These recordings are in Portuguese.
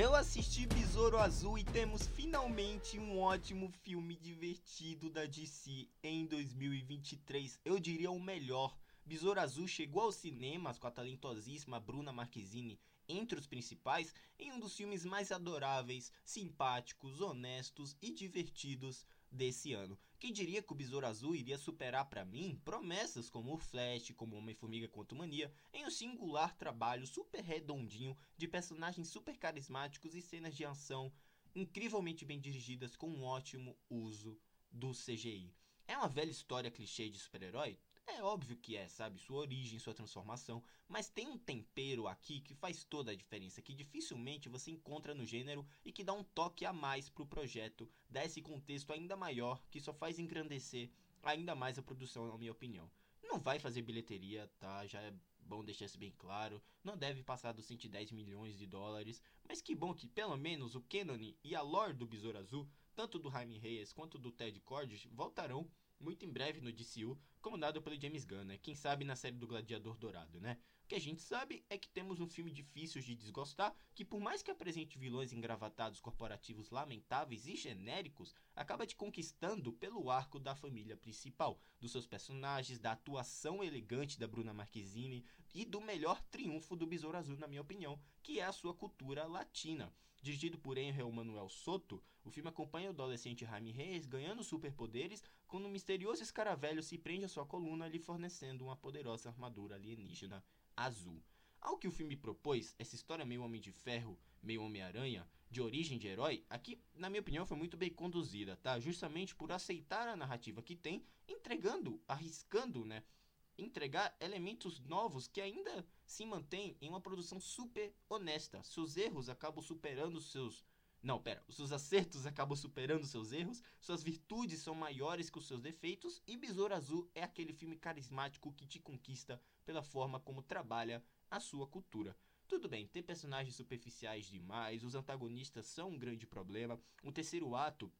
Eu assisti Besouro Azul e temos finalmente um ótimo filme divertido da DC em 2023. Eu diria o melhor. Besouro Azul chegou aos cinemas com a talentosíssima Bruna Marquezine entre os principais em um dos filmes mais adoráveis, simpáticos, honestos e divertidos desse ano. Quem diria que o Besouro Azul iria superar para mim promessas como o Flash, como Homem-Formiga contra Mania, em um singular trabalho super redondinho de personagens super carismáticos e cenas de ação incrivelmente bem dirigidas com um ótimo uso do CGI. É uma velha história clichê de super-herói? É óbvio que é, sabe? Sua origem, sua transformação. Mas tem um tempero aqui que faz toda a diferença, que dificilmente você encontra no gênero e que dá um toque a mais pro projeto, dá esse contexto ainda maior que só faz engrandecer ainda mais a produção, na minha opinião. Não vai fazer bilheteria, tá? Já é bom deixar isso bem claro. Não deve passar dos 110 milhões de dólares. Mas que bom que pelo menos o Canon e a lore do Besouro Azul, tanto do Jaime Reyes quanto do Ted Cord, voltarão muito em breve no DCU, comandado pelo James Gunn, né? Quem sabe na série do Gladiador Dourado, né? O que a gente sabe é que temos um filme difícil de desgostar, que por mais que apresente vilões engravatados corporativos lamentáveis e genéricos, acaba te conquistando pelo arco da família principal, dos seus personagens, da atuação elegante da Bruna Marquezine e do melhor triunfo do Besouro Azul, na minha opinião, que é a sua cultura latina. Dirigido por Angel Manuel Soto, o filme acompanha o adolescente Jaime Reis ganhando superpoderes quando um misterioso escaravelho se prende sua coluna, lhe fornecendo uma poderosa armadura alienígena azul. Ao que o filme propôs, essa história meio Homem de Ferro, meio Homem-Aranha, de origem de herói, aqui, na minha opinião, foi muito bem conduzida, tá? Justamente por aceitar a narrativa que tem, entregando, arriscando, né? entregar elementos novos que ainda se mantêm em uma produção super honesta. Seus erros acabam superando seus. Não, pera. Os seus acertos acabam superando seus erros, suas virtudes são maiores que os seus defeitos, e Besouro Azul é aquele filme carismático que te conquista pela forma como trabalha a sua cultura. Tudo bem, tem personagens superficiais demais, os antagonistas são um grande problema, o terceiro ato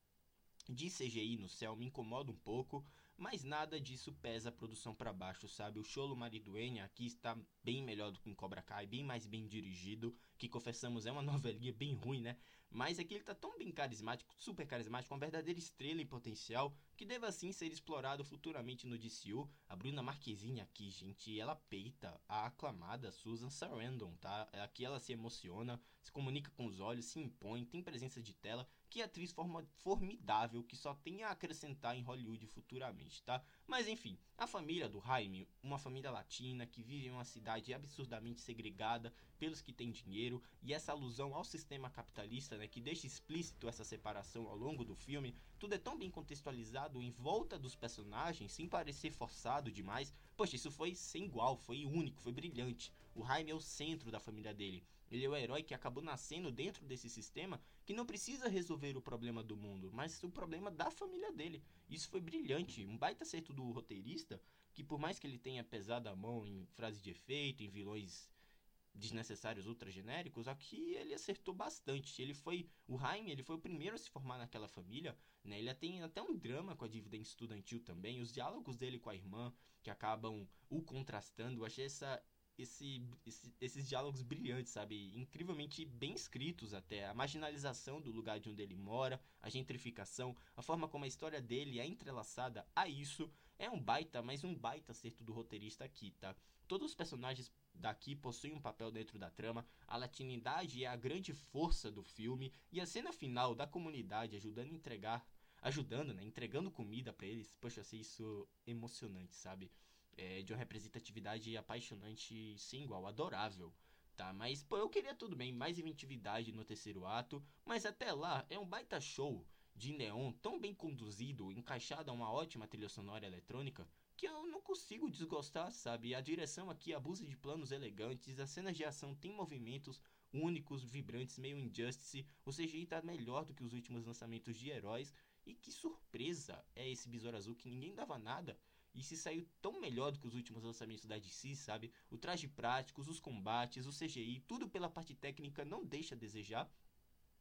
de CGI no céu me incomoda um pouco, mas nada disso pesa a produção para baixo, sabe? O Cholo Mariduenha aqui está bem melhor do que em Cobra Kai, bem mais bem dirigido, que confessamos é uma novelinha bem ruim, né? Mas aqui ele tá tão bem carismático, super carismático, uma verdadeira estrela em potencial, que deve assim ser explorado futuramente no DCU. A Bruna Marquezine aqui, gente, ela peita a aclamada Susan Sarandon, tá? Aqui ela se emociona, se comunica com os olhos, se impõe, tem presença de tela, que atriz formidável que só tem a acrescentar em Hollywood futuramente, tá? Mas enfim, a família do Jaime, uma família latina que vive em uma cidade absurdamente segregada pelos que têm dinheiro, e essa alusão ao sistema capitalista, né, que deixa explícito essa separação ao longo do filme, tudo é tão bem contextualizado em volta dos personagens, sem parecer forçado demais. Poxa, isso foi sem igual, foi único, foi brilhante. O Jaime é o centro da família dele. Ele é o herói que acabou nascendo dentro desse sistema que não precisa resolver o problema do mundo, mas o problema da família dele. Isso foi brilhante, um baita acerto do roteirista, que por mais que ele tenha pesado a mão em frase de efeito, em vilões desnecessários ultra genéricos, aqui ele acertou bastante. Ele foi o Jaime, ele foi o primeiro a se formar naquela família, né? Ele tem até um drama com a dívida estudantil também, os diálogos dele com a irmã que acabam o contrastando. Eu achei essa esse, esse, esses diálogos brilhantes, sabe? Incrivelmente bem escritos até. A marginalização do lugar de onde ele mora, a gentrificação, a forma como a história dele é entrelaçada a isso, é um baita, mas um baita acerto do roteirista aqui, tá? Todos os personagens daqui possuem um papel dentro da trama, a latinidade é a grande força do filme e a cena final da comunidade ajudando a entregar, ajudando, né, entregando comida para eles. Poxa, achei isso emocionante, sabe? é, de uma representatividade apaixonante sem igual, adorável. Tá, mas pô, eu queria tudo bem, mais inventividade no terceiro ato, mas até lá é um baita show de neon tão bem conduzido, encaixado a uma ótima trilha sonora eletrônica, que eu não consigo desgostar, sabe? A direção aqui abusa de planos elegantes, as cenas de ação têm movimentos únicos, vibrantes, meio Injustice, o CGI tá melhor do que os últimos lançamentos de heróis, e que surpresa é esse Besouro Azul que ninguém dava nada e se saiu tão melhor do que os últimos lançamentos da DC, sabe? O traje práticos, os combates, o CGI, tudo pela parte técnica não deixa a desejar.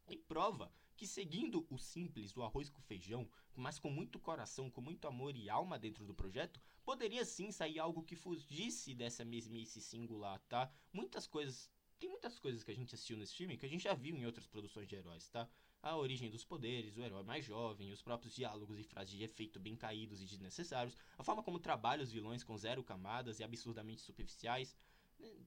E prova que seguindo o simples, o arroz com feijão, mas com muito coração, com muito amor e alma dentro do projeto, poderia sim sair algo que fugisse dessa mesmice singular, tá? Muitas coisas tem muitas coisas que a gente assistiu nesse filme que a gente já viu em outras produções de heróis, tá? A origem dos poderes, o herói mais jovem, os próprios diálogos e frases de efeito bem caídos e desnecessários, a forma como trabalha os vilões com zero camadas e absurdamente superficiais,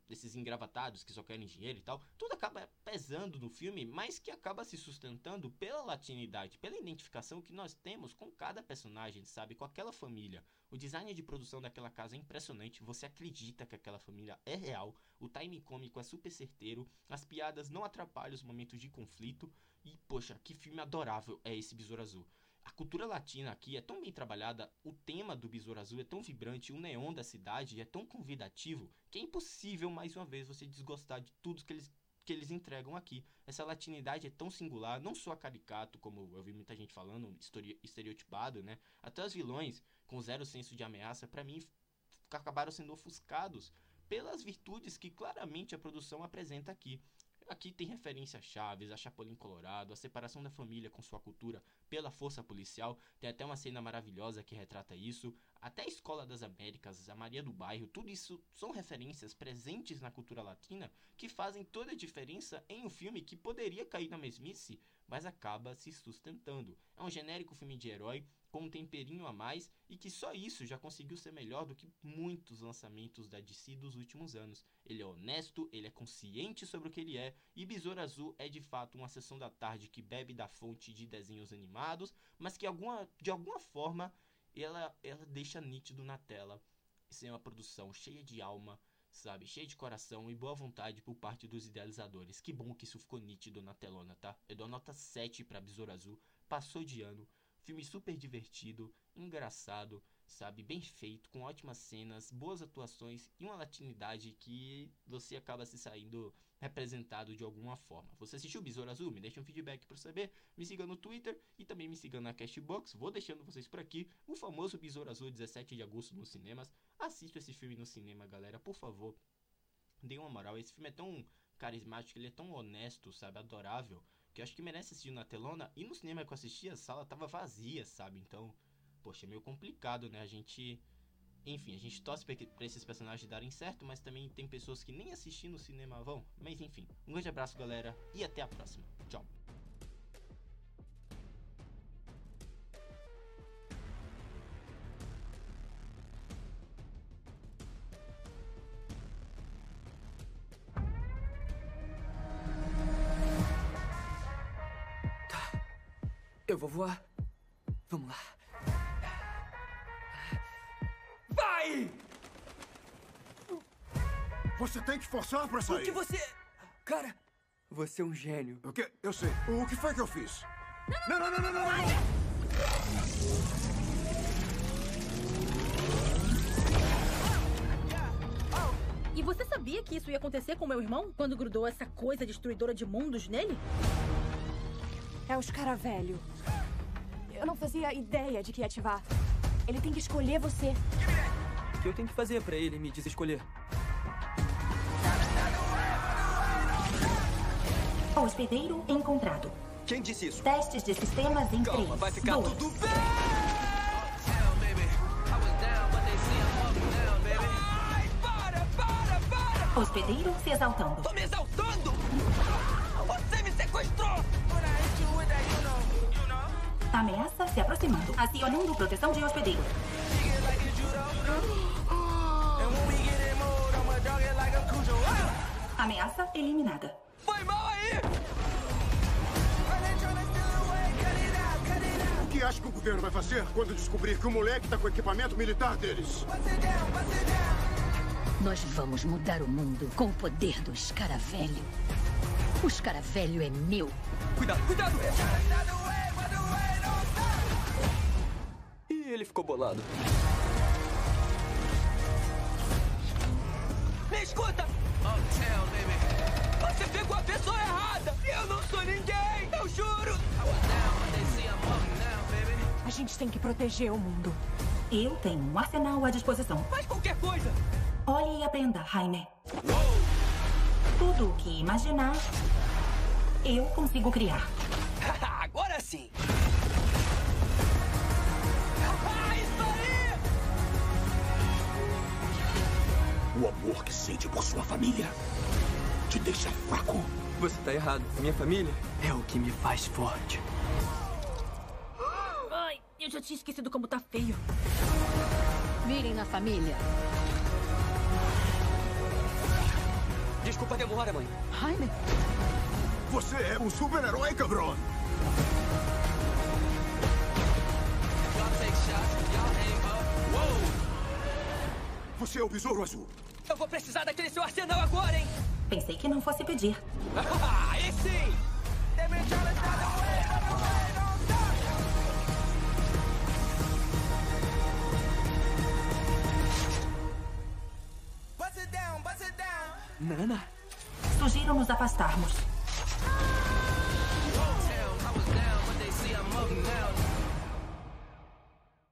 desses engravatados que só querem dinheiro e tal, tudo acaba pesando no filme, mas que acaba se sustentando pela latinidade, pela identificação que nós temos com cada personagem, sabe? Com aquela família. O design de produção daquela casa é impressionante, você acredita que aquela família é real, o timing cômico é super certeiro, as piadas não atrapalham os momentos de conflito, e poxa, que filme adorável é esse Besouro Azul. A cultura latina aqui é tão bem trabalhada, o tema do Besouro Azul é tão vibrante, o neon da cidade é tão convidativo, que é impossível mais uma vez você desgostar de tudo que eles que eles entregam aqui. Essa latinidade é tão singular, não só caricato, como eu vi muita gente falando, estereotipado, né? Até os vilões, com zero senso de ameaça, para mim acabaram sendo ofuscados pelas virtudes que claramente a produção apresenta aqui. Aqui tem referências chaves, a Chapolin Colorado, a separação da família com sua cultura pela força policial. Tem até uma cena maravilhosa que retrata isso. Até a Escola das Américas, a Maria do Bairro, tudo isso são referências presentes na cultura latina que fazem toda a diferença em um filme que poderia cair na mesmice, mas acaba se sustentando. É um genérico filme de herói com um temperinho a mais e que só isso já conseguiu ser melhor do que muitos lançamentos da DC dos últimos anos. Ele é honesto, ele é consciente sobre o que ele é e Besouro Azul é de fato uma sessão da tarde que bebe da fonte de desenhos animados, mas que alguma, de alguma forma ela, ela deixa nítido na tela. Isso é uma produção cheia de alma, sabe? Cheia de coração e boa vontade por parte dos idealizadores. Que bom que isso ficou nítido na telona, tá? Eu dou nota 7 para Besouro Azul. Passou de ano. Filme super divertido, engraçado, sabe? Bem feito, com ótimas cenas, boas atuações e uma latinidade que você acaba se saindo representado de alguma forma. Você assistiu Besouro Azul? Me deixa um feedback para saber. Me siga no Twitter e também me siga na Cashbox. Vou deixando vocês por aqui. O famoso Besouro Azul, 17 de agosto nos cinemas. Assista esse filme no cinema, galera, por favor. Dê uma moral. Esse filme é tão carismático, ele é tão honesto, sabe? Adorável que eu acho que merece assistir na telona. E no cinema que eu assisti, a sala tava vazia, sabe? Então, poxa, é meio complicado, né? A gente. Enfim, a gente torce pra esses personagens darem certo, mas também tem pessoas que nem assistir no cinema vão. Mas enfim, um grande abraço, galera, e até a próxima. Tchau. Eu vou voar. Vamos lá. Vai! Você tem que forçar pra O sair. que você. Cara, você é um gênio. O que? Eu sei. O que foi que eu fiz? Não, não, não, não, não, não! não. E você sabia que isso ia acontecer com meu irmão quando grudou essa coisa destruidora de mundos nele? É os cara velho. Eu não fazia ideia de que ia ativar. Ele tem que escolher você. O que eu tenho que fazer pra ele me desescolher? Hospedeiro encontrado. Quem disse isso? Testes de sistemas em Calma, 3, vai ficar 2, tudo bem! Ai, para, para, para! Hospedeiro se exaltando. Tô me exaltando! Ameaça se aproximando. Acionando proteção de hospedeiro. Ameaça eliminada. Foi mal aí! O que acha que o governo vai fazer quando descobrir que o moleque tá com o equipamento militar deles? Nós vamos mudar o mundo com o poder do escaravelho. O escaravelho é meu. Cuidado, cuidado! Ele ficou bolado. Me escuta! Você pegou a pessoa errada! Eu não sou ninguém! Eu juro! A gente tem que proteger o mundo. Eu tenho um arsenal à disposição. Faz qualquer coisa! Olhe e aprenda, Jaime. Tudo o que imaginar, eu consigo criar. Agora sim! Por sua família. te deixa fraco. Você tá errado. Minha família é o que me faz forte. Ai, eu já tinha esquecido como tá feio. Mirem na família. Desculpa a demora, mãe. Jaime, Você é um super-herói, cabrão. Você é o Besouro Azul. Vou precisar daquele seu arsenal agora, hein? Pensei que não fosse pedir. Aí sim! Nana? Sugiro nos afastarmos.